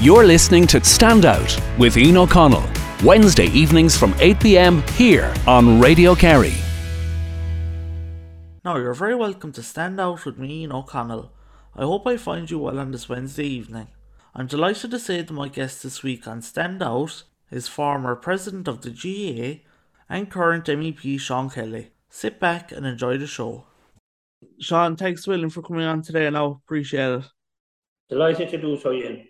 You're listening to Stand Out with Ian O'Connell, Wednesday evenings from 8 pm here on Radio Kerry. Now, you're very welcome to Stand Out with me, Ian O'Connell. I hope I find you well on this Wednesday evening. I'm delighted to say that my guest this week on Stand Out is former President of the GAA and current MEP Sean Kelly. Sit back and enjoy the show. Sean, thanks William for coming on today. And I appreciate it. Delighted to do so, Ian.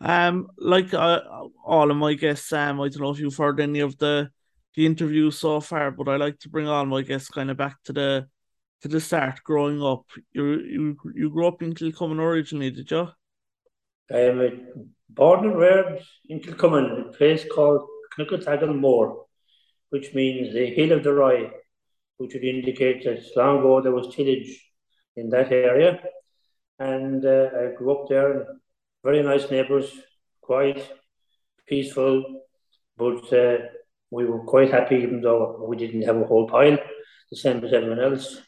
Um, like uh, all of my guests, um, I don't know if you've heard any of the the interviews so far, but I like to bring all my guests kind of back to the to the start. Growing up, you you you grew up in Kilcummin originally, did you? I am born and reared in Kilcummin, a place called Knuckatagal Moor, which means the hill of the Rye, which would indicate that long ago there was tillage in that area. And uh, I grew up there very nice neighbours, quiet, peaceful, but uh, we were quite happy even though we didn't have a whole pile, the same as everyone else.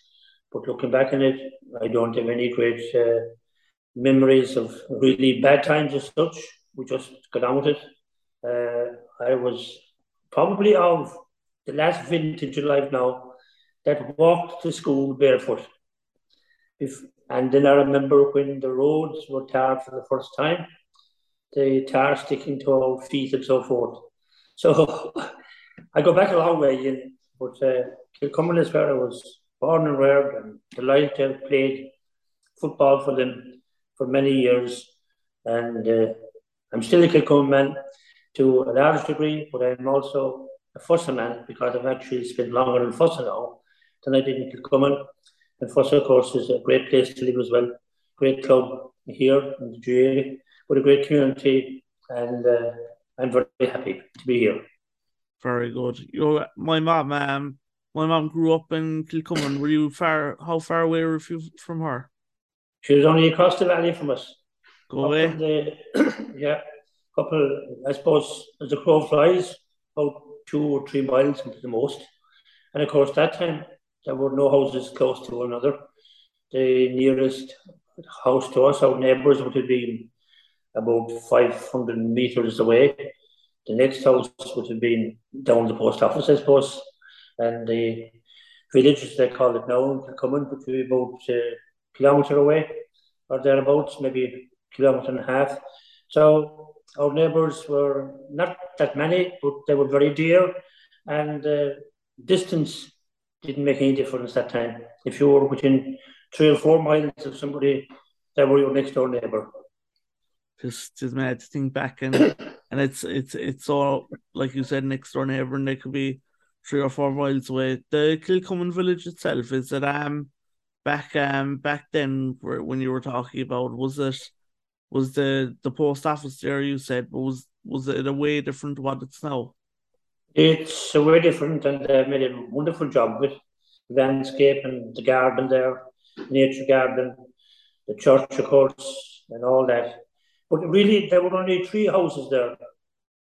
But looking back on it, I don't have any great uh, memories of really bad times as such. We just got on with it. Uh, I was probably of the last vintage of life now that walked to school barefoot. If and then I remember when the roads were tarred for the first time, the tar sticking to our feet and so forth. So I go back a long way, in, but uh, Kilcummin is where I was born and reared and delighted to have played football for them for many years. And uh, I'm still a Kilcummin man to a large degree, but I'm also a Fossa man because I've actually spent longer in Fossa now than I did in Kilcummin. And of course, is a great place to live as well. Great club here in the GAA, with a great community, and uh, I'm very happy to be here. Very good. You, my mom, um, my mom grew up in Kilcummin. Were you far? How far away were you from her? She was only across the valley from us. Go away. The, yeah, couple. I suppose as the crow flies, about two or three miles into the most. And of course, that time there were no houses close to one another. The nearest house to us, our neighbours, would have been about 500 metres away. The next house would have been down the post office, I suppose. And the village, as they call it now, coming, would be about a kilometre away or thereabouts, maybe a kilometre and a half. So our neighbours were not that many, but they were very dear. And uh, distance didn't make any difference that time. If you were within three or four miles of somebody, they were your next door neighbour. Just, just mad to think back and and it's it's it's all like you said next door neighbour and they could be three or four miles away. The Kilcummin village itself is it um back um back then when you were talking about was it was the the post office there you said was was it a way different to what it's now? It's way different, and they've made a wonderful job with landscape and the garden there, nature garden, the church, of course, and all that. But really, there were only three houses there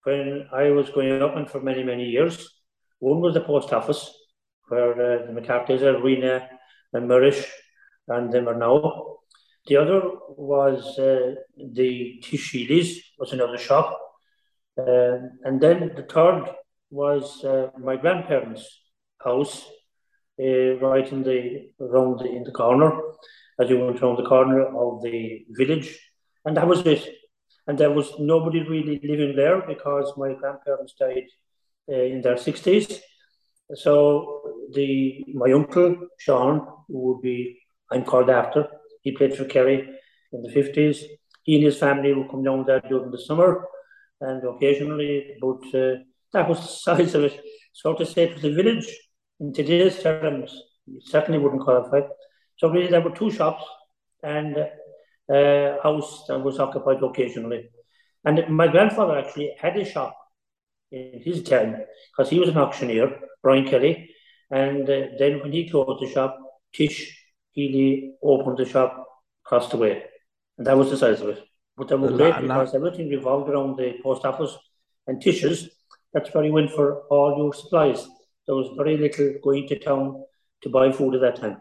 when I was going up and for many, many years. One was the post office, where uh, the McCarthy's, Rena and Murish, and them are now. The other was uh, the Tishilis, was another shop. Uh, and then the third was uh, my grandparents' house, uh, right in the around the, in the corner, as you went around the corner of the village, and that was it. And there was nobody really living there because my grandparents died uh, in their sixties. So the my uncle Sean, who would be I'm called after, he played for Kerry in the fifties. He and his family would come down there during the summer, and occasionally, but uh, that was the size of it. So to say it was a village in today's terms, it certainly wouldn't qualify. So really there were two shops and a house that was occupied occasionally. And my grandfather actually had a shop in his town because he was an auctioneer, Brian Kelly. And uh, then when he closed the shop, Tish Healy opened the shop across the way. And that was the size of it. But they were great because everything revolved around the post office and Tish's that's where you went for all your supplies. There was very little going to town to buy food at that time.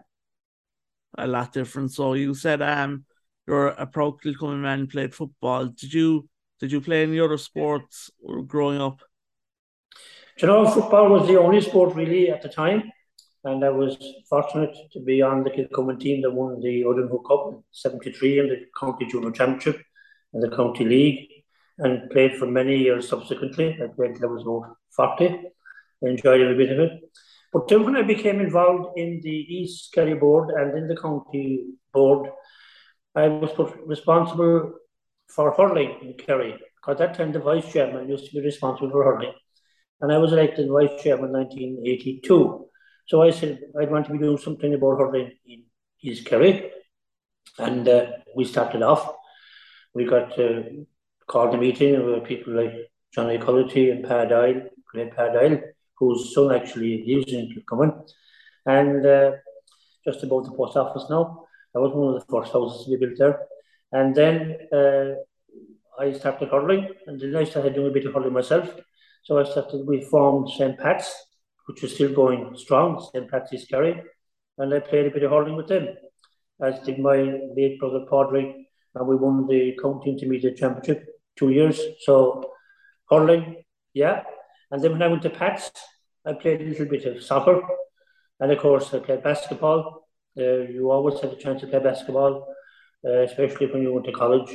A lot different. So you said um you're a pro Kilcummin man, played football. Did you did you play any other sports growing up? you know, football was the only sport really at the time. And I was fortunate to be on the Kilcummin team that won the Odin Cup in 73 in the County Junior Championship and the County League and played for many years subsequently. I played until I was about 40. I enjoyed every bit of it. But then when I became involved in the East Kerry board and in the county board, I was responsible for hurling in Kerry. At that time the vice chairman used to be responsible for hurling. And I was elected vice chairman in 1982. So I said I'd want to be doing something about hurling in East Kerry. And uh, we started off. We got uh, called a meeting with people like Johnny Cullity and great Pat Doyle, whose son actually lives in Kilcummin. And uh, just above the post office now. That was one of the first houses to be built there. And then uh, I started hurling, and then I started doing a bit of hurling myself. So I started, we formed St. Pat's, which was still going strong, St. Pat's is Kerry, and I played a bit of hurling with them, as did my late brother Padraig, and we won the county intermediate championship two years. So hurling, yeah. And then when I went to Pat's, I played a little bit of soccer, and of course I played basketball. Uh, you always had a chance to play basketball, uh, especially when you went to college.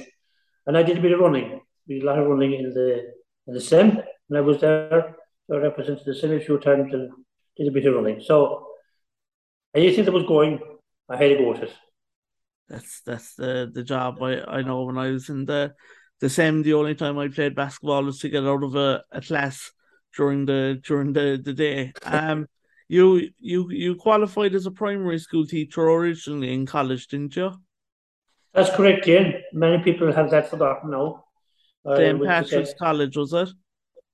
And I did a bit of running. We did a lot of running in the in the sim and I was there. I represented the city a few times and did a bit of running. So anything that was going, I had to go with it. That's that's the the job I, I know when I was in the the same the only time I played basketball was to get out of a, a class during the during the, the day. Um you you you qualified as a primary school teacher originally in college, didn't you? That's correct, Ian. Many people have that forgotten now. St. Uh, Patrick's College, was it?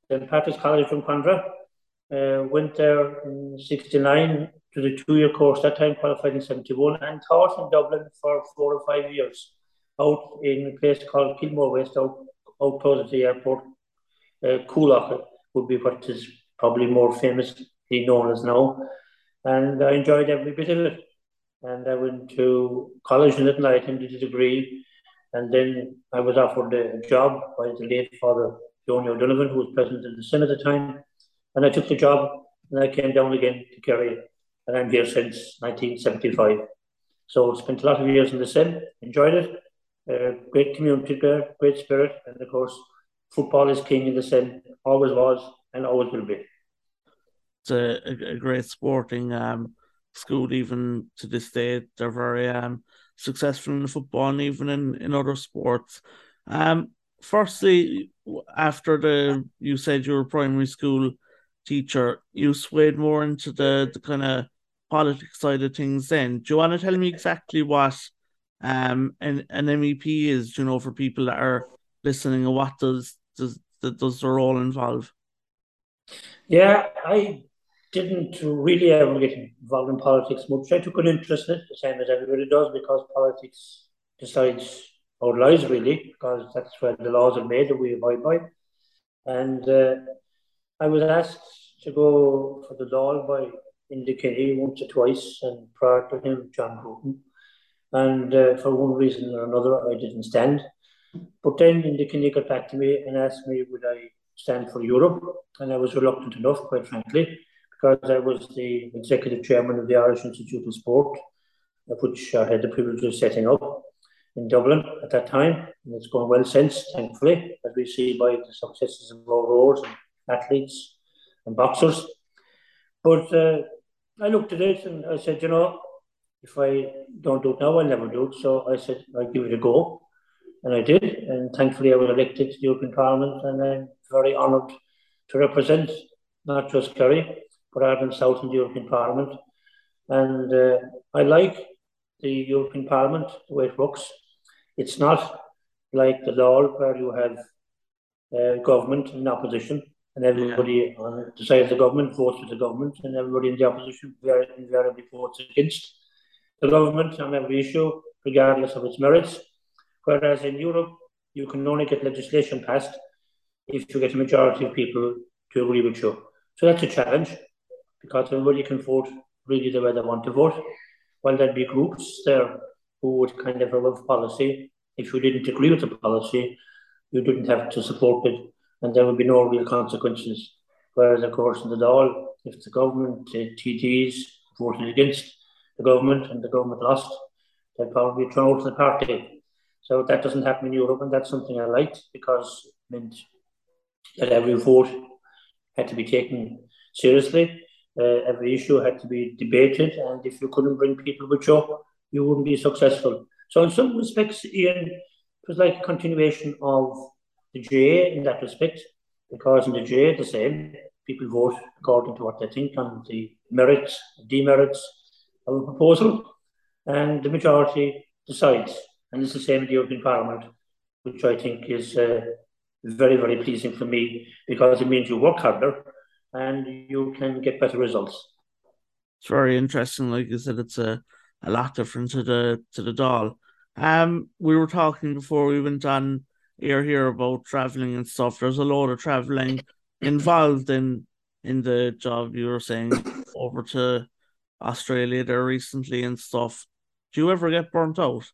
St. Patrick's College Drumcondra. Uh, went there in 69 to the two-year course, that time qualified in 71, and taught in Dublin for four or five years, out in a place called Kilmore West, out, out close to the airport. Uh, Coolock would be what is probably more famously known as now. And I enjoyed every bit of it. And I went to college in Little and did a degree. And then I was offered a job by the late father Tony O'Donovan, who was president of the Senate at the time. And I took the job and I came down again to Kerry. And I'm here since 1975. So spent a lot of years in the Sim, enjoyed it. Uh, great community great spirit. And of course, football is king in the Sim, always was and always will be. It's a, a great sporting um, school, even to this day. They're very um, successful in football and even in, in other sports. Um, firstly, after the you said you were primary school teacher, you swayed more into the, the kind of politics side of things then. Do you want to tell me exactly what um an, an MEP is, you know, for people that are listening and what does does does their role involve? Yeah, I didn't really ever get involved in politics much. I took an interest in it, the same as everybody does, because politics decides our lives really, because that's where the laws are made that we abide by. And uh, I was asked to go for the Dáil by Kenny once or twice, and prior to him, John Bruton. And uh, for one reason or another, I didn't stand. But then Kenny got back to me and asked me would I stand for Europe, and I was reluctant enough, quite frankly, because I was the executive chairman of the Irish Institute of Sport, which I had the privilege of setting up in Dublin at that time, and it's gone well since, thankfully, as we see by the successes of our rowers and athletes and boxers. But uh, I looked at it and I said, you know, if I don't do it now, I'll never do it. So I said, I'll give it a go. And I did. And thankfully, I was elected to the European Parliament, and I'm very honoured to represent not just Kerry, but Ireland South in the European Parliament. And uh, I like the European Parliament, the way it works. It's not like the law where you have uh, government and opposition and everybody yeah. side of the government votes with the government and everybody in the opposition invariably votes against the government on every issue, regardless of its merits. Whereas in Europe, you can only get legislation passed if you get a majority of people to agree with you. So that's a challenge because everybody can vote really the way they want to vote. While there'd be groups there who would kind of love policy. If you didn't agree with the policy, you didn't have to support it, and there would be no real consequences. Whereas, of course, in the Dáil, if the government, the TDs voted against the government and the government lost, they'd probably be thrown out of the party. So that doesn't happen in Europe, and that's something I liked because it meant that every vote had to be taken seriously. Uh, every issue had to be debated, and if you couldn't bring people with you, you wouldn't be successful. So, in some respects, Ian, it was like a continuation of the GAA in that respect, because in the GAA, the same people vote according to what they think on the merits, demerits a proposal, and the majority decides. And it's the same in the European Parliament, which I think is uh, very, very pleasing for me because it means you work harder and you can get better results. It's very interesting. Like you said, it's a, a lot different to the to the Dáil. Um, we were talking before we went on air here about traveling and stuff. There's a lot of traveling involved in in the job you were saying over to Australia there recently and stuff. Do you ever get burnt out?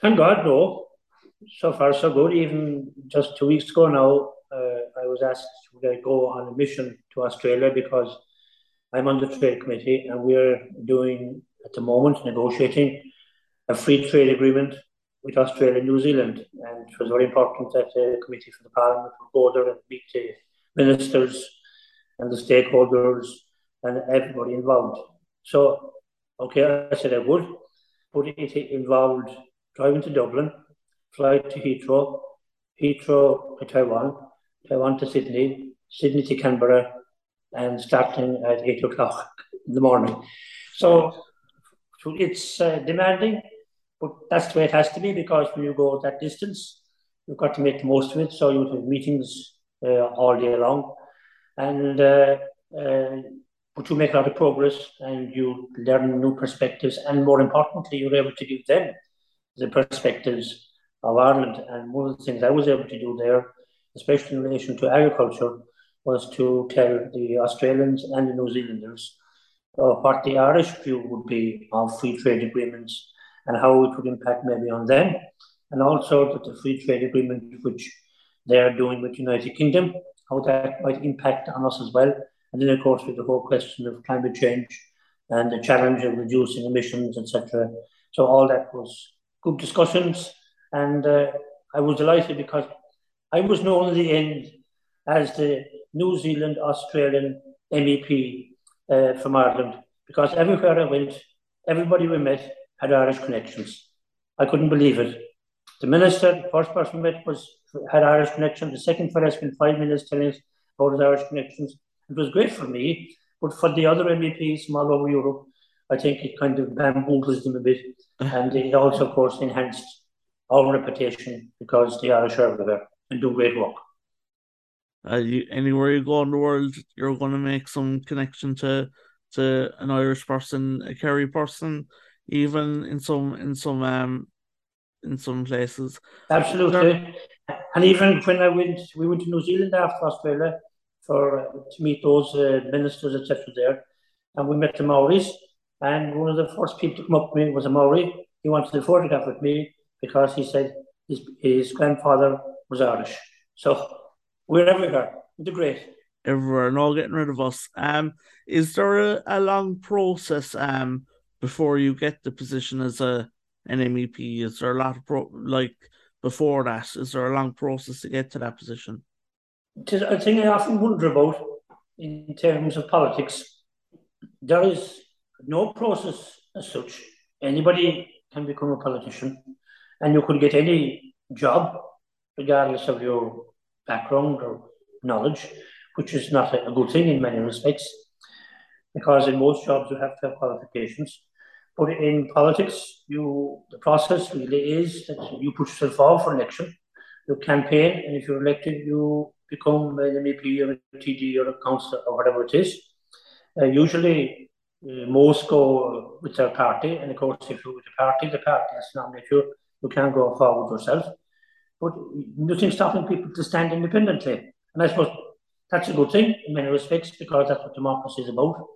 Thank God, no. So far, so good. Even just two weeks ago now, uh, I was asked to go on a mission to Australia because I'm on the trade committee and we're doing at the moment negotiating a free trade agreement with Australia and New Zealand. And it was very important that the committee for the Parliament would go there and meet the ministers and the stakeholders and everybody involved. So, okay, I said I would, but it involved driving to Dublin, flight to Heathrow, Heathrow to Taiwan, Taiwan to Sydney, Sydney to Canberra, and starting at 8 o'clock in the morning. So, so it's uh, demanding, but that's the way it has to be because when you go that distance, you've got to make the most of it. So you have meetings uh, all day long, and uh, uh, but you make a lot of progress and you learn new perspectives, and more importantly, you're able to give them the perspectives of Ireland. And one of the things I was able to do there, especially in relation to agriculture, was to tell the Australians and the New Zealanders uh, what the Irish view would be of free trade agreements and how it would impact maybe on them, and also that the free trade agreement which they are doing with the United Kingdom, how that might impact on us as well. And then, of course, with the whole question of climate change and the challenge of reducing emissions, etc. So all that was good discussions, and uh, I was delighted because I was known in the end as the New Zealand Australian MEP uh, from Ireland because everywhere I went, everybody we met had Irish connections. I couldn't believe it. The minister, the first person we met, was had Irish connections. The second fellow spent five minutes telling us about his Irish connections. It was great for me, but for the other MEPs from all over Europe, I think it kind of bamboozles them a bit. and it also, of course, enhanced our reputation because the Irish are everywhere and do great work. Uh, you, anywhere you go in the world, you're going to make some connection to to an Irish person, a Kerry person, even in some in some um in some places. Absolutely, and even when I went, we went to New Zealand after Australia for uh, to meet those uh, ministers etc. there, and we met the Maoris. And one of the first people to come up to me was a Maori. He wanted a photograph with me because he said his, his grandfather was Irish. So we're everywhere. We're great. Everywhere and all getting rid of us. Um, is there a, a long process um before you get the position as a an MEP? Is there a lot of pro like before that? Is there a long process to get to that position? It is a thing I often wonder about in terms of politics. There is no process as such. Anybody can become a politician, and you could get any job, regardless of your background or knowledge, which is not a good thing in many respects, because in most jobs you have to have qualifications. But in politics, you the process really is that you put yourself forward for election, you campaign, and if you're elected, you become an MEP or a TD or a councillor or whatever it is. Uh, usually, uh, most go with their party, and of course, if you're with the party, the party has to nominate you. You can't go forward yourself. But nothing stopping people to stand independently. And I suppose that's a good thing in many respects because that's what democracy is about.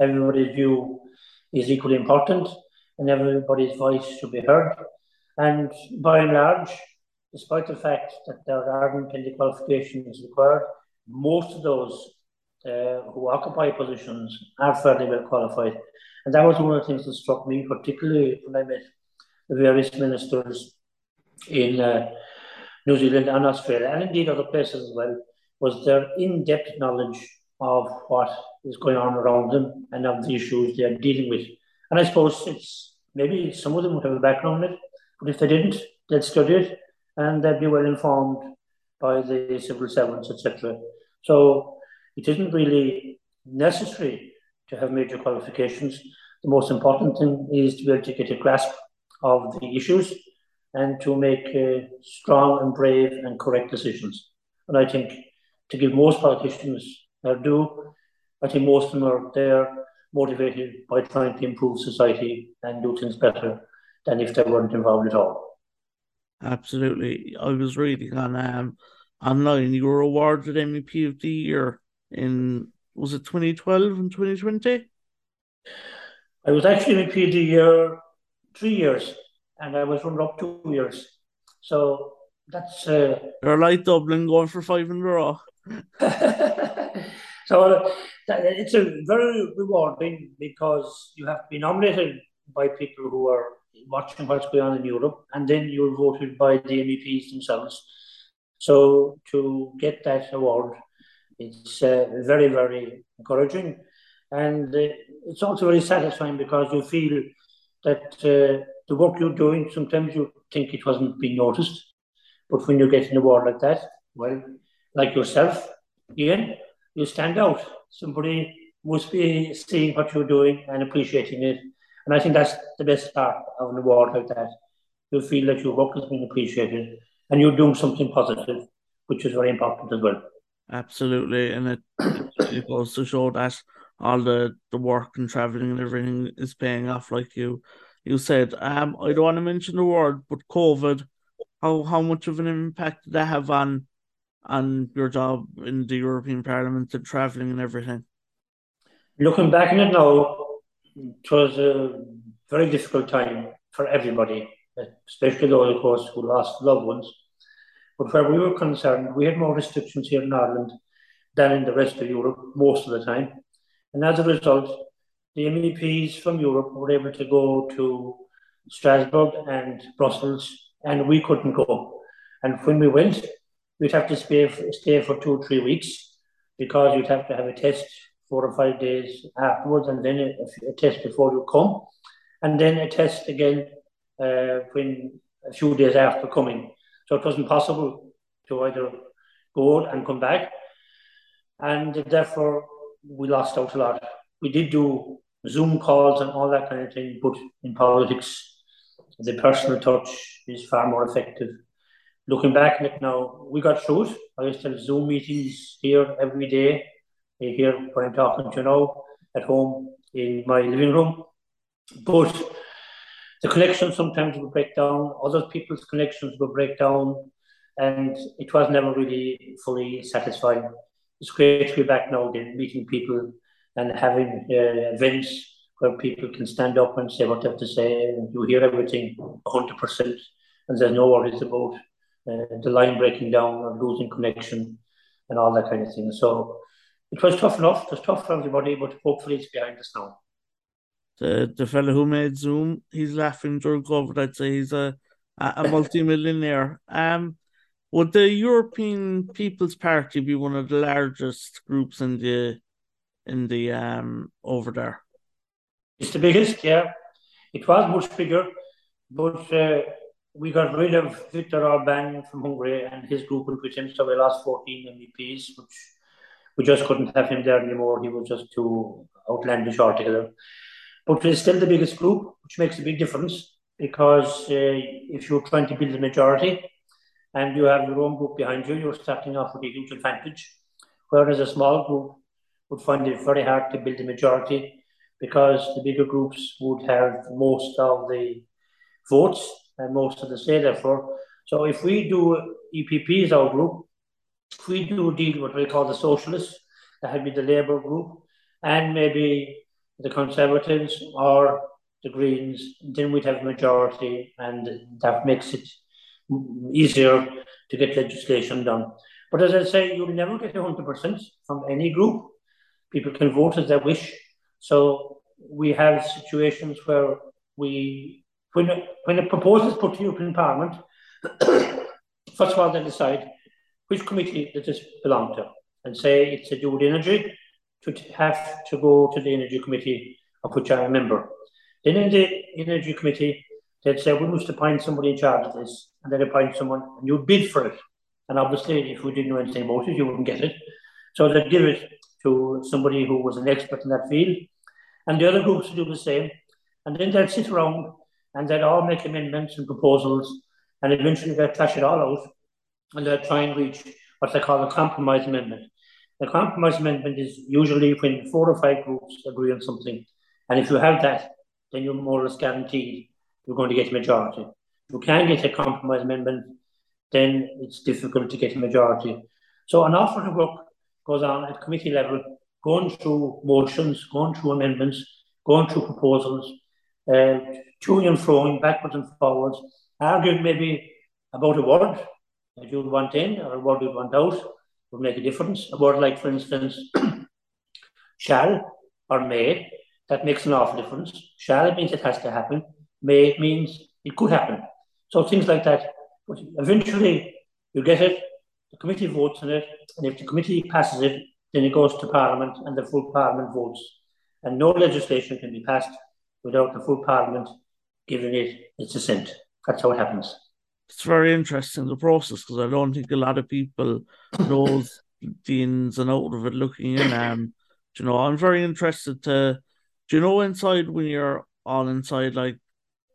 Everybody's view is equally important and everybody's voice should be heard. And by and large, despite the fact that there aren't any qualifications required, most of those uh, who occupy positions are fairly well qualified. And that was one of the things that struck me, particularly when I met the various ministers in uh, New Zealand and Australia, and indeed other places as well, was their in-depth knowledge of what is going on around them and of the issues they are dealing with. And I suppose it's maybe some of them would have a background in it, but if they didn't, they'd study it and they'd be well informed by the civil servants, etc. So it isn't really necessary to have major qualifications. The most important thing is to be able to get a grasp of the issues and to make uh, strong and brave and correct decisions. And I think to give most politicians their due, I think most of them are there motivated by trying to improve society and do things better than if they weren't involved at all. Absolutely. I was reading on um, online, you were awarded MEP of the Year in, was it 2012 and 2020? I was actually MEP of the Year three years and I was runner up two years. So that's. Uh, You're like Dublin going for five in a row. so uh, it's a very rewarding because you have to be nominated by people who are watching what's going on in Europe, and then you're voted by the MEPs themselves. So to get that award, it's uh, very, very encouraging. And uh, it's also very satisfying because you feel that uh, the work you're doing, sometimes you think it wasn't being noticed. But when you get an award like that, well, like yourself, Ian, you stand out. Somebody must be seeing what you're doing and appreciating it. And I think that's the best part of an award like that. You feel that your work has been appreciated and you're doing something positive, which is very important as well. Absolutely. And it, it goes to show that all the, the work and traveling and everything is paying off like you you said. Um I don't want to mention the word, but COVID, how how much of an impact did that have on on your job in the European Parliament and travelling and everything? Looking back on it now, it was a very difficult time for everybody, especially those, of course, who lost loved ones. But where we were concerned, we had more restrictions here in Ireland than in the rest of Europe most of the time. And as a result, the MEPs from Europe were able to go to Strasbourg and Brussels, and we couldn't go. And when we went, we'd have to stay, stay for two or three weeks because you'd have to have a test four or five days afterwards, and then a, a test before you come, and then a test again uh, when a few days after coming. So it wasn't possible to either go and come back, and therefore we lost out a lot. We did do Zoom calls and all that kind of thing, but in politics, the personal touch is far more effective looking back at it now, we got through it. I used to have Zoom meetings here every day. Here, when I'm talking to you now, at home in my living room. But the connection sometimes would break down, other people's connections would break down, and it was never really fully satisfying. It's great to be back now again, meeting people and having uh, events where people can stand up and say what they have to say, and you hear everything 100%, and there's no worries about uh, the line breaking down or losing connection and all that kind of thing. So it was tough enough. It was tough for everybody, but hopefully it's behind us now. The the fellow who made Zoom, he's laughing during COVID. I'd say he's a a multi-millionaire. Um, would the European People's Party be one of the largest groups in the in the um over there? It's the biggest, yeah. It was much bigger, but uh, we got rid of Viktor Orban from Hungary and his group with him, so we lost 14 MEPs, which we just couldn't have him there anymore. He was just too outlandish altogether. But we're still the biggest group, which makes a big difference because uh, if you're trying to build a majority and you have your own group behind you, you're starting off with a huge advantage. Whereas a small group would find it very hard to build a majority because the bigger groups would have most of the votes and most of the say therefore. So if we do EPP as our group, we do deal with what we call the socialists, that would be the Labour group, and maybe the Conservatives or the Greens, then we'd have a majority, and that makes it easier to get legislation done. But as I say, you'll never get 100% from any group. People can vote as they wish. So we have situations where we, when a, when a proposal is put to European Parliament, first of all, they decide which committee does this belong to, and say it's do with energy, to have to go to the energy committee of which I'm a member. Then in the energy committee, they'd say we must appoint somebody in charge of this, and they'd appoint someone, and you'd bid for it. And obviously, if we didn't know anything about it, you wouldn't get it. So they'd give it to somebody who was an expert in that field, and the other groups would do the same. And then they'd sit around and they'd all make amendments and proposals, and eventually they'd clash it all out, and they'd try and reach what they call a compromise amendment. The compromise amendment is usually when four or five groups agree on something, and if you have that, then you're more or less guaranteed you're going to get a majority. If you can get a compromise amendment, then it's difficult to get a majority. So an awful lot of work goes on at committee level, going through motions, going through amendments, going through proposals, uh, to and froing, backwards and forwards, arguing maybe about a word that you'd want in or what you'd want out would make a difference. A word like, for instance, shall or may, that makes an awful difference. Shall means it has to happen. May means it could happen. So things like that. But eventually, you get it, the committee votes on it, and if the committee passes it, then it goes to Parliament, and the full Parliament votes. And no legislation can be passed without the full Parliament giving it its assent. That's how it happens. It's very interesting the process because I don't think a lot of people knows the ins and out of it. Looking in, um, you know, I'm very interested to. Do you know inside when you're all inside like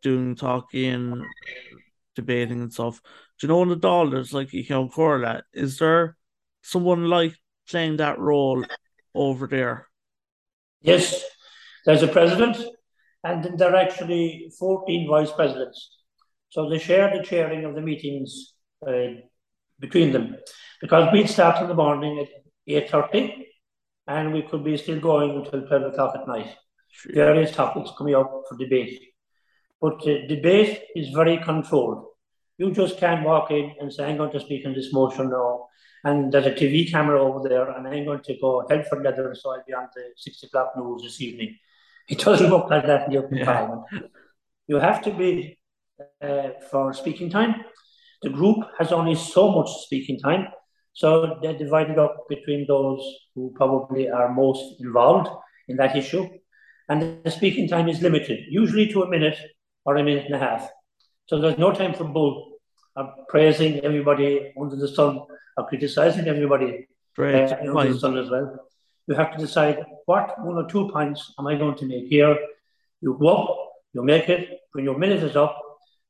doing talking, debating and stuff? Do you know in the dollars like you can correlate? Is there someone like playing that role over there? Yes, there's a president, and there are actually 14 vice presidents. So they share the chairing of the meetings uh, between them. Because we'd start in the morning at 8.30 and we could be still going until 12 o'clock at night. Sure. Various topics coming up for debate. But uh, debate is very controlled. You just can't walk in and say, I'm going to speak on this motion now. And there's a TV camera over there, and I'm going to go hell for leather, so I'll be on the 6 o'clock news this evening. It doesn't work like that in the European yeah. Parliament. You have to be uh, for speaking time. The group has only so much speaking time, so they're divided up between those who probably are most involved in that issue. And the speaking time is limited, usually to a minute or a minute and a half. So there's no time for bull or praising everybody under the sun or criticizing everybody uh, under the sun as well. You have to decide what one or two points am I going to make here. You go up, you make it. When your minute is up,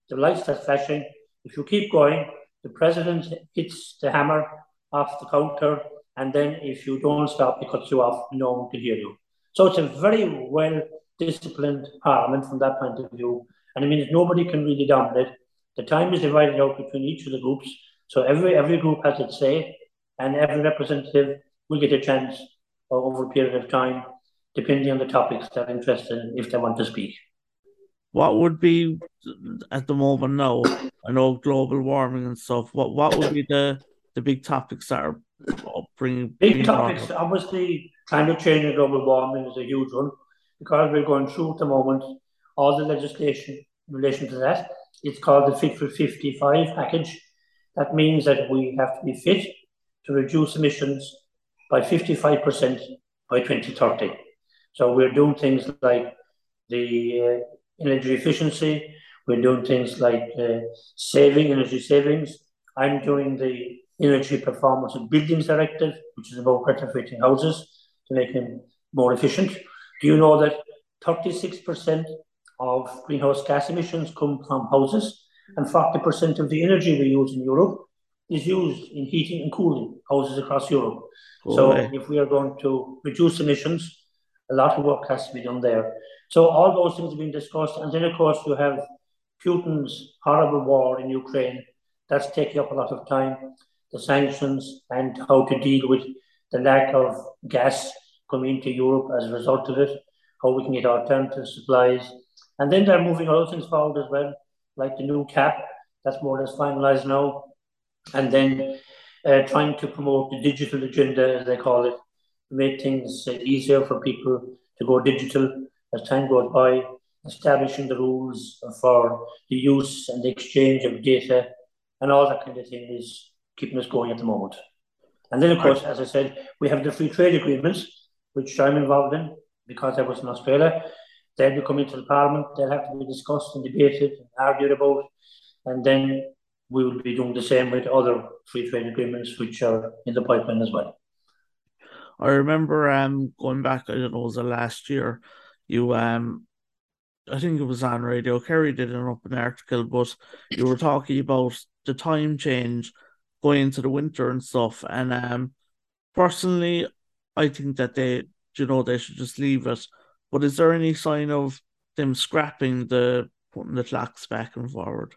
the lights are flashing. If you keep going, the president hits the hammer off the counter, and then if you don't stop, he cuts you off. No one can hear you. So it's a very well disciplined parliament from that point of view. And I mean, nobody can really dominate. The time is divided out between each of the groups. So every every group has its say, and every representative will get a chance over a period of time, depending on the topics they're interested in, if they want to speak. What would be at the moment now? I know global warming and stuff. What what would be the the big topics that are bringing big topics? Obviously, climate change and global warming is a huge one because we're going through at the moment all the legislation in relation to that. It's called the Fit for 55 package. That means that we have to be fit to reduce emissions by 55% by 2030. So we're doing things like the uh, energy efficiency, we're doing things like uh, saving, energy savings. I'm doing the Energy Performance of Buildings Directive, which is about retrofitting houses to make them more efficient. Do you know that 36% of greenhouse gas emissions come from houses, and 40% of the energy we use in Europe is used in heating and cooling houses across Europe. So, if we are going to reduce emissions, a lot of work has to be done there. So, all those things have been discussed. And then, of course, you have Putin's horrible war in Ukraine. That's taking up a lot of time. The sanctions and how to deal with the lack of gas coming into Europe as a result of it, how we can get alternative supplies. And then they're moving other things forward as well, like the new CAP That's more or less finalised now. And then uh, trying to promote the digital agenda, as they call it, to make things easier for people to go digital as time goes by, establishing the rules for the use and the exchange of data and all that kind of thing is keeping us going at the moment. And then, of course, as I said, we have the free trade agreements, which I'm involved in because I was in Australia. They'll be coming to the Parliament, they'll have to be discussed and debated and argued about. And then we will be doing the same with other free trade agreements which are in the pipeline as well. I remember um going back, I don't know, was it last year, you um I think it was on radio. Kerry did an open article, but you were talking about the time change going into the winter and stuff. And um personally I think that they you know they should just leave it. But is there any sign of them scrapping the putting the clocks back and forward?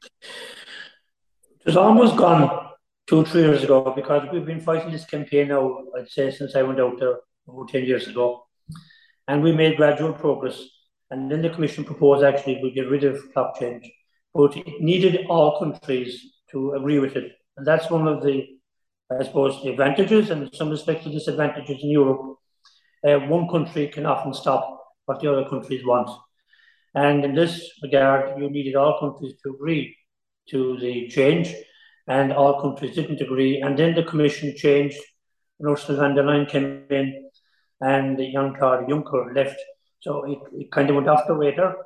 It's almost gone two, three years ago because we've been fighting this campaign now, I'd say, since I went out there over 10 years ago. And we made gradual progress. And then the Commission proposed actually we get rid of clock change. But it needed all countries to agree with it. And that's one of the, I suppose, the advantages and some respects the disadvantages in Europe. Uh, one country can often stop what the other countries want. And in this regard, you needed all countries to agree to the change, and all countries didn't agree. And then the Commission changed, and Ursula von der Leyen came in, and Jean-Claude Juncker left. So it, it kind of went off the radar,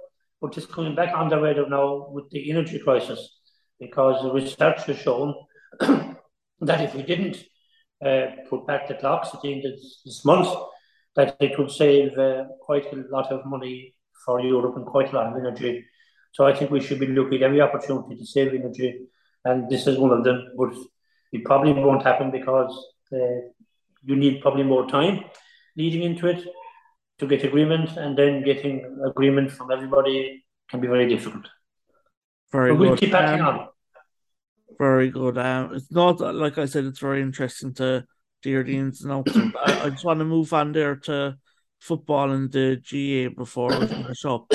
but it's coming back on the radar now with the energy crisis, because the research has shown that if we didn't uh, put back the clocks at the end of this month, that it would save uh, quite a lot of money for Europe and quite a lot of energy so I think we should be looking at every opportunity to save energy, and this is one of them. But it probably won't happen because uh, you need probably more time leading into it to get agreement, and then getting agreement from everybody can be very difficult. Very but good. We'll keep acting um, on. Very good. Um, it's not like I said. It's very interesting to hear the ins and outs. I, I just want to move on there to football and the GAA before we finish up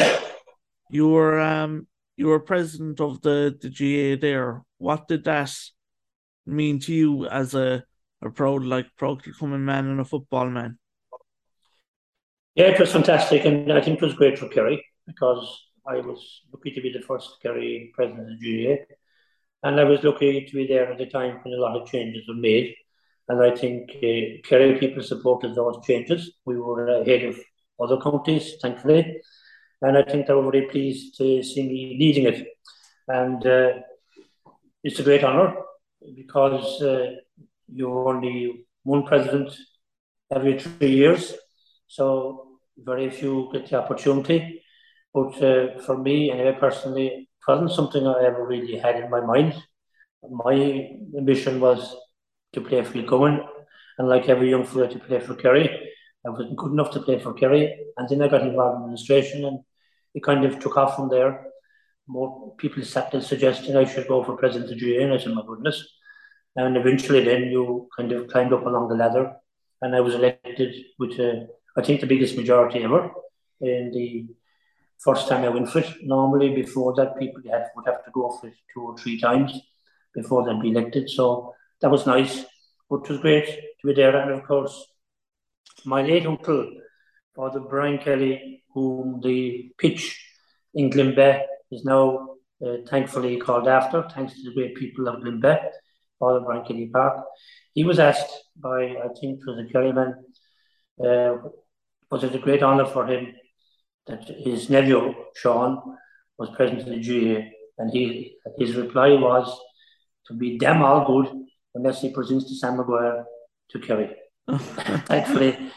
you were um you were president of the the GAA there. What did that mean to you as a a proud like proud coming man and a football man? Yeah, it was fantastic, and I think it was great for Kerry because I was lucky to be the first Kerry president of the GAA. and I was lucky to be there at the time when a lot of changes were made. And I think uh, Kerry people supported those changes. We were ahead of other counties, thankfully and I think they were very pleased to see me leading it. And uh, it's a great honour because uh, you're only one president every three years, so very few get the opportunity. But uh, for me, anyway, personally, it wasn't something I ever really had in my mind. My ambition was to play for Kilcummin, and like every young fella, to play for Kerry. I wasn't good enough to play for Kerry, and then I got involved in administration, and it kind of took off from there. More people started suggesting I should go for president of GAA, and I said, my goodness. And eventually, then you kind of climbed up along the ladder, and I was elected with, uh, I think, the biggest majority ever in the first time I went for it. Normally, before that, people would have to go for it two or three times before they'd be elected. So that was nice, but it was great to be there. And of course, my late uncle, Father Brian Kelly, whom the pitch in Glenbeigh is now uh, thankfully called after, thanks to the great people of Glenbeigh, Father Brian Kelly Park. He was asked by, I think, for the Kerryman, uh, was it a great honour for him that his nephew, Sean, was present of the GAA, and he, his reply was to be damn all good unless he presents to Sam Maguire to Kerry. Thankfully,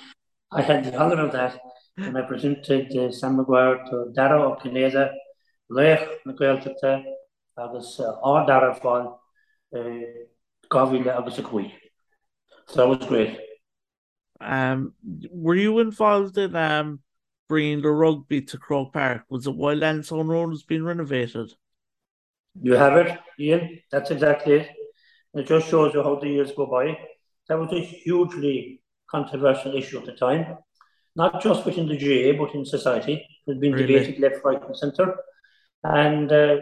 I had the honour of that when I presented uh, Sam Maguire to Dara Ó Cinnéide, Lech na agus á Dara fáil gáhíle agus a chuí. So that was great. Um, were you involved in um bringing the rugby to Croke Park? Was it while Lansdowne Road was being renovated? You have it, Ian. That's exactly it. And it just shows you how the years go by. That was a hugely controversial issue at the time, not just within the GAA, but in society. It has been Really? debated left, right, and centre. And uh,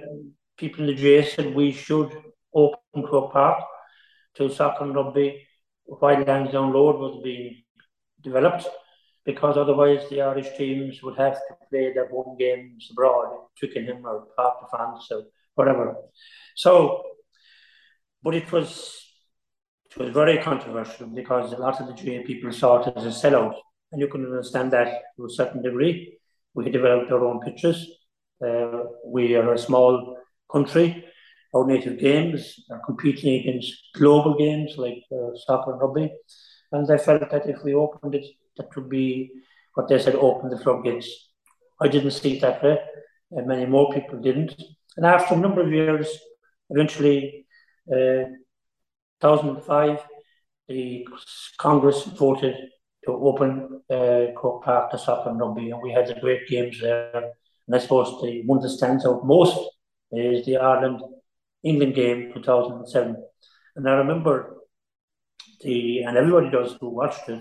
people in the GAA said we should open Croke Park to soccer and rugby while Lansdowne Road was being developed because otherwise the Irish teams would have to play their home games abroad in Twickenham or Parc de France or whatever. So, but it was it was very controversial because a lot of the GAA people saw it as a sellout, and you can understand that to a certain degree. We developed our own pitches. Uh, we are a small country. Our native games are competing against global games like uh, soccer and rugby. And I felt that if we opened it, that would be what they said, open the floodgates. I didn't see it that way, and many more people didn't. And after a number of years, eventually, uh, 2005, the Congress voted to open uh, Croke Park to soccer and rugby, and we had the great games there. And I suppose the one that stands out most is the Ireland England game 2007. And I remember the, and everybody does who watched it,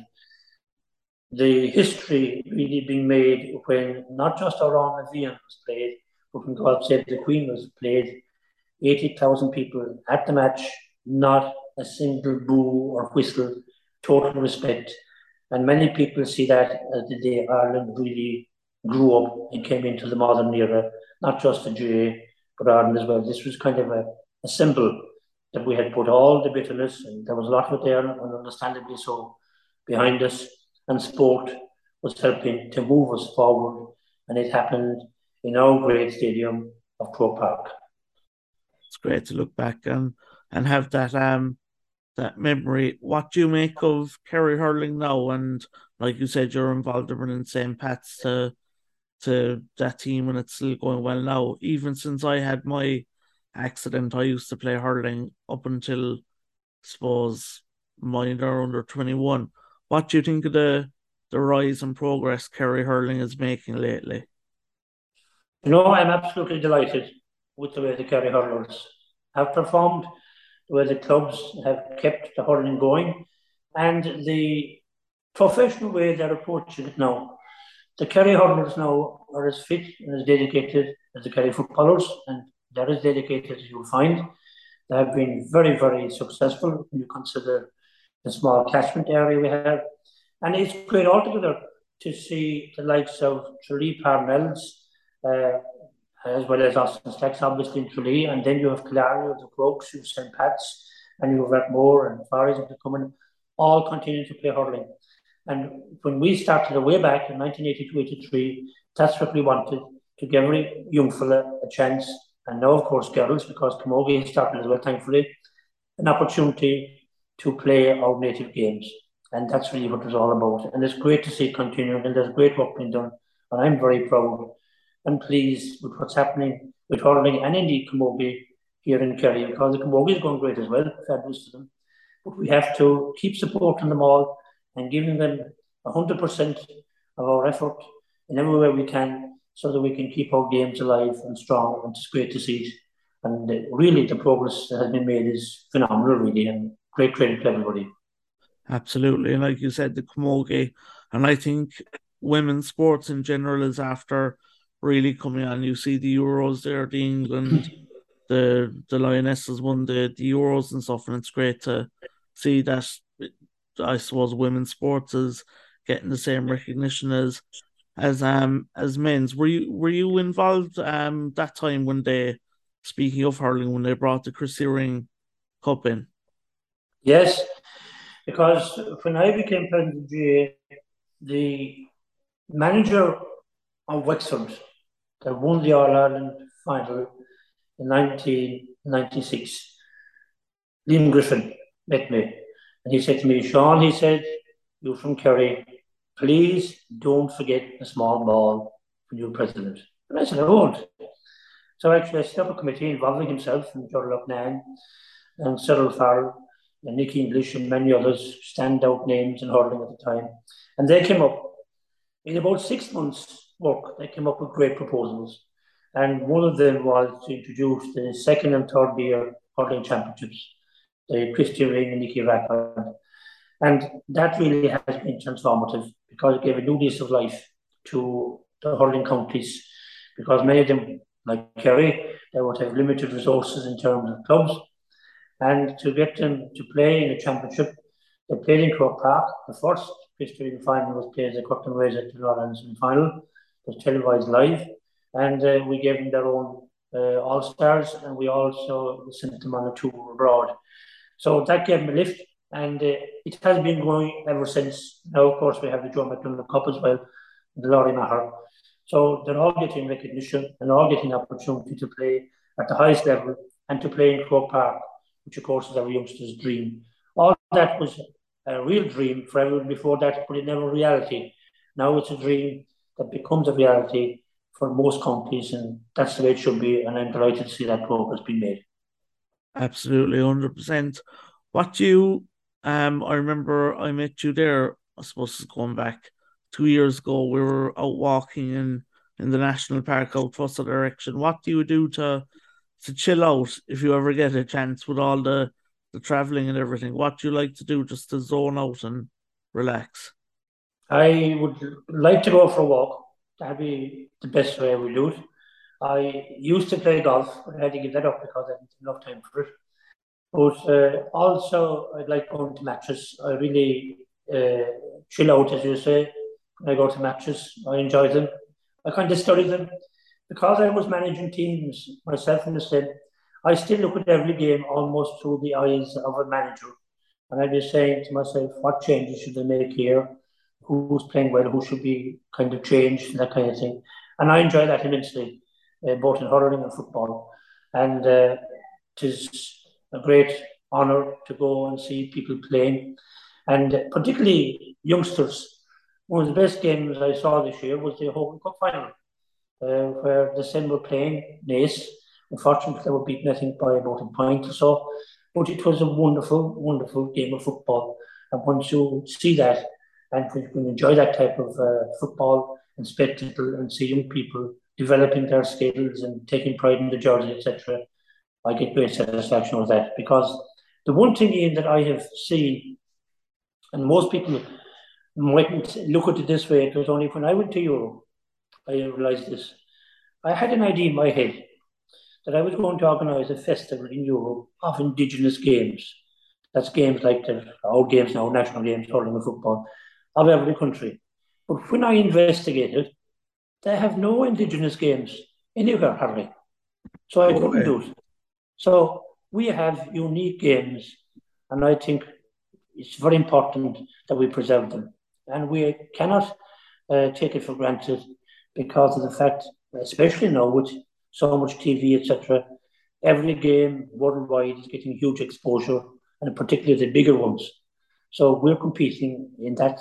the history really being made when not just Amhrán na bhFiann was played, but when God Save the Queen was played, 80,000 people at the match, not a single boo or whistle, total respect. And many people see that as the day Ireland really grew up and came into the modern era, not just the GAA, but Ireland as well. This was kind of a, a symbol that we had put all the bitterness, and there was a lot of it there, and understandably so, behind us and sport was helping to move us forward. And it happened in our great stadium of Croke Park. It's great to look back and and have that um that memory. What do you make of Kerry hurling now? And like you said, you're involved in St. Pat's to to that team and it's still going well now. Even since I had my accident, I used to play hurling up until I suppose minor under twenty one. What do you think of the the rise and progress Kerry hurling is making lately? You know, I'm absolutely delighted with the way the Kerry hurlers have performed, way the clubs have kept the hurling going, and the professional way they're approaching it now. The Kerry hurlers now are as fit and as dedicated as the Kerry footballers, and they're as dedicated as you'll find. They have been very, very successful when you consider the small catchment area we have. And it's great altogether to see the likes of Tralee Parnells, uh, as well as Austin Stacks, obviously in Tralee, and then you have Clario, the Crokes, you have St. Pat's, and you have Moore and Forest coming, all continue to play hurling. And when we started way back in 1982-83, that's what we wanted, to give every young fella a chance, and now of course girls, because Camogie started as well, thankfully, an opportunity to play our native games. And that's really what it's all about. And it's great to see it continuing, and there's great work being done. And I'm very proud and pleased with what's happening with hurling and indeed Camogie here in Kerry, because the Camogie is going great as well, fabulous to them. But we have to keep supporting them all and giving them 100% of our effort in every way we can so that we can keep our games alive and strong. And it's great to see it. And uh, really, the progress that has been made is phenomenal, really. And great credit to everybody. Absolutely. And like you said, the Camogie, and I think women's sports in general is after really coming on. You see the Euros there, the England, the the Lionesses won the, the Euros and stuff, and it's great to see that I suppose women's sports is getting the same recognition as as um as men's. Were you were you involved um that time when they speaking of hurling when they brought the Christy Ring Cup in? Yes, because when I became president the manager of Wexford that won the All Ireland final in 1996, Liam Griffin, met me. And he said to me, Sean, he said, you're from Kerry, please don't forget the small ball when you're president. And I said, I won't. So actually, I set up a committee involving himself and Gerald Loughnane and Cyril Farrell and Nicky English and many others, standout names in hurling at the time. And they came up, in about six months' work, they came up with great proposals. And one of them was to introduce the second and third year hurling championships, the Christy Ring and Nicky Rackard. And that really has been transformative because it gave a new lease of life to the hurling counties because many of them like Kerry, they would have limited resources in terms of clubs. And to get them to play in a championship, they played in Croke Park. The first history final was played at Curtin Rays at the Royal in final. Was televised live. And uh, we gave them their own uh, All Stars, and we also sent them on a tour abroad. So that gave them a lift, and uh, it has been going ever since. Now, of course, we have the Joe McDonagh Cup as well, the Lory Meagher. So they're all getting recognition and all getting opportunity to play at the highest level and to play in Croke Park, which of course is our youngsters' dream. All that was a real dream for everyone before that, but it never reality. Now it's a dream that becomes a reality for most companies, and that's the way it should be. And I'm delighted to see that progress being made. Absolutely, hundred percent. What you, um, I remember I met you there. I suppose it's going back two years ago. We were out walking in in the national park out Fossa direction. What do you do to to chill out if you ever get a chance with all the the traveling and everything? What do you like to do just to zone out and relax? I would like to go for a walk that'd be the best way I would do it. I used to play golf, but I had to give that up because I didn't have enough time for it. But uh, also, I'd like going to matches. I really uh, chill out, as you say, I go to matches. I enjoy them. I kind of study them. Because I was managing teams myself in the same, I still look at every game almost through the eyes of a manager. And I'd be saying to myself, what changes should I make here? Who's playing well, who should be kind of changed, that kind of thing. And I enjoy that immensely, uh, both in hurling and football. And uh, it is a great honour to go and see people playing, and particularly youngsters. One of the best games I saw this year was the Hogan Cup final, uh, where the Sem were playing Naas. Unfortunately, they were beaten, I think, by about a point or so. But it was a wonderful, wonderful game of football. And once you see that, and we can enjoy that type of uh, football and spectacle and see young people developing their skills and taking pride in the jersey, etc. I get great satisfaction with that because the one thing Ian that I have seen, and most people mightn't look at it this way, it was only when I went to Europe I realised this. I had an idea in my head that I was going to organise a festival in Europe of indigenous games. That's games like the our games now, national games, hurling and football of every country. But when I investigated, they have no indigenous games anywhere, hardly. So I couldn't do it. So we have unique games, and I think it's very important that we preserve them. And we cannot uh, take it for granted because of the fact, especially now with so much TV, etc., every game worldwide is getting huge exposure, and particularly the bigger ones. So we're competing in that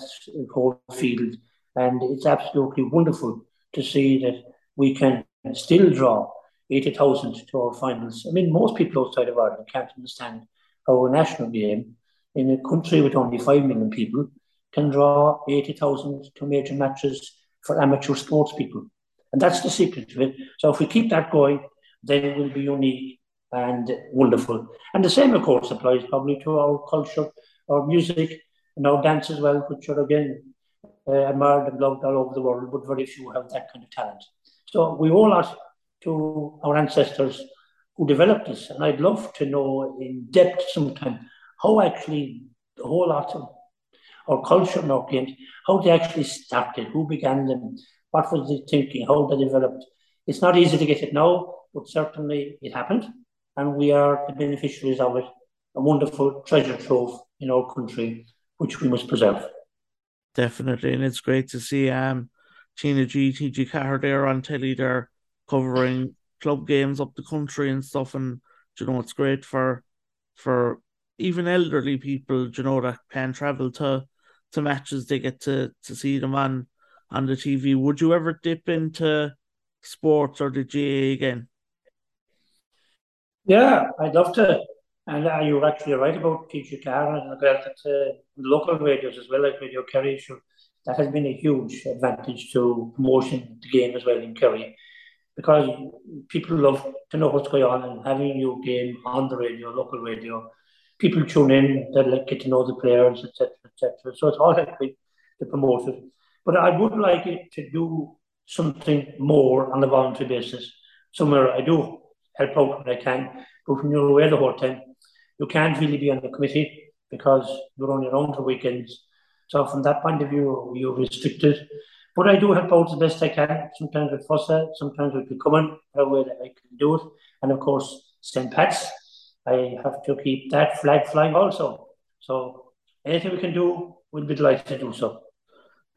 whole field, and it's absolutely wonderful to see that we can still draw 80,000 to our finals. I mean, most people outside of Ireland can't understand how a national game in a country with only 5 million people can draw 80,000 to major matches for amateur sports people. And that's the secret to it. So if we keep that going, then it will be unique and wonderful. And the same, of course, applies probably to our culture or music and our dance as well, which are again uh, admired and loved all over the world, but very few have that kind of talent. So we owe a lot to our ancestors who developed this, and I'd love to know in depth sometime how actually the whole lot of our culture and our games, how they actually started, who began them, what was the thinking, how they developed. It's not easy to get it now, but certainly it happened, and we are the beneficiaries of it. A wonderful treasure trove in our country, which we must preserve. Definitely, and it's great to see um TnaG, TG Carr there on telly there covering club games up the country and stuff, and you know it's great for for even elderly people, you know, that can travel to to matches, they get to to see them on on the TV. Would you ever dip into sports or the GAA again? Yeah, I'd love to. And uh, you're actually right about TG4 and that uh, local radios as well, like Radio Kerry. That has been a huge advantage to promotion the game as well in Kerry because people love to know what's going on and having new game on the radio, local radio. People tune in, they like get to know the players, etc., etc. So it's all helping to promote it. But I would like it to do something more on a voluntary basis. somewhere I do help out when I can. But when you're away the whole time, you can't really be on the committee because you're on your own for weekends. So from that point of view, you're restricted. But I do help out the best I can. Sometimes with Fossa, sometimes with Kilcummin, that I can do it. And of course, St. Pat's, I have to keep that flag flying also. So anything we can do, we'll be delighted to do so.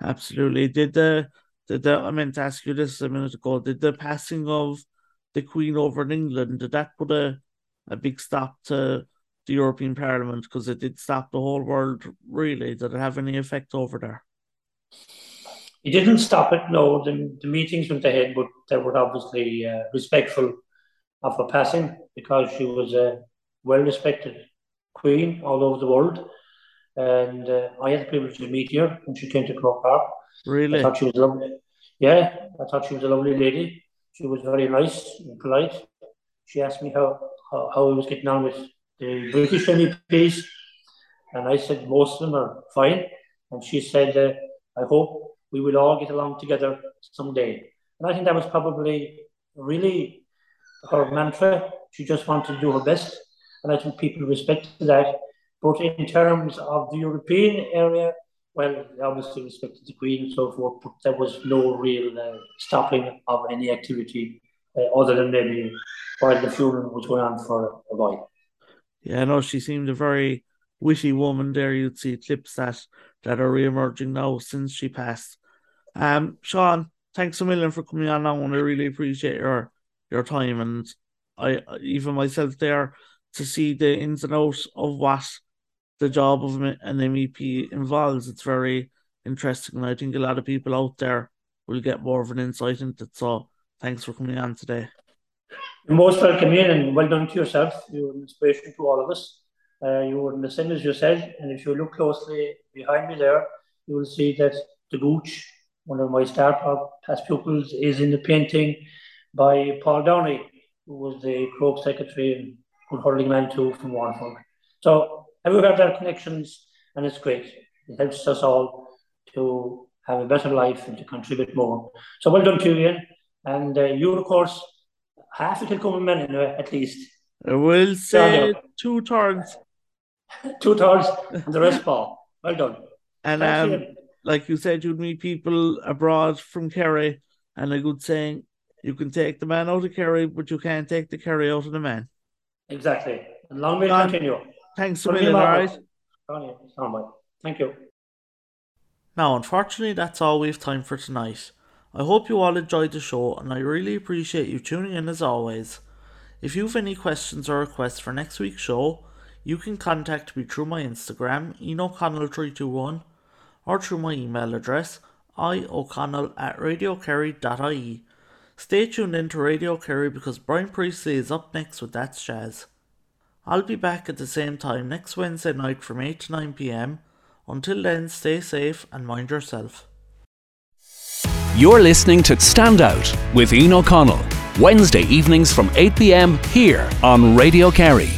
Absolutely. Did the did the I meant to ask you this a minute ago, did the passing of the Queen over in England, did that put a, a big stop to the European Parliament? Because it did stop the whole world really. Did it have any effect over there? It didn't stop it, no. The, the meetings went ahead, but they were obviously uh, respectful of her passing because she was a well respected queen all over the world. And uh, I had the privilege to meet her when she came to Croke Park. Really? I thought she was lovely. Yeah, I thought she was a lovely lady. She was very nice and polite. She asked me how, how, how I was getting on with the British MEPs. And I said, most of them are fine. And she said, uh, I hope we will all get along together someday. And I think that was probably really her mantra. She just wanted to do her best. And I think people respected that. But in terms of the European area, well, they obviously respected the Queen and so forth, but there was no real uh, stopping of any activity uh, other than maybe while the funeral was going on for a while. Yeah, I know she seemed a very witty woman there. You'd see clips that that are re-emerging now since she passed. Um, Sean, thanks a million for coming on now, and I really appreciate your your time. And I even myself there to see the ins and outs of what the job of an MEP involves. It's very interesting, and I think a lot of people out there will get more of an insight into it. So, thanks for coming on today. Most welcome in, and well done to yourself. You're an inspiration to all of us. Uh, you were in the same as you said, and if you look closely behind me there, you will see that the Gooch, one of my star past pupils, is in the painting by Paul Downey, who was the Croke secretary and good hurling man too from Waterford. So we have our connections, and it's great. It helps us all to have a better life and to contribute more. So well done to you, Ian. And uh, you, of course, half a Kilcummin men anyway, at least. I will say two turns two thirds, and the rest ball. Well done. And um, like you said, you'd meet people abroad from Kerry, and a good saying, you can take the man out of Kerry, but you can't take the Kerry out of the man. Exactly. And long may continue. Thanks a million, all right? Thank you. Now, unfortunately, that's all we have time for tonight. I hope you all enjoyed the show, and I really appreciate you tuning in as always. If you have any questions or requests for next week's show, you can contact me through my Instagram, enoconnell321, or through my email address, ioconnell at radiokerry.ie. Stay tuned in to Radio Kerry because Brian Priestley is up next with That's Jazz. I'll be back at the same time next Wednesday night from 8 to 9 pm. Until then, stay safe and mind yourself. You're listening to Stand Out with Ian O'Connell, Wednesday evenings from 8 pm here on Radio Kerry.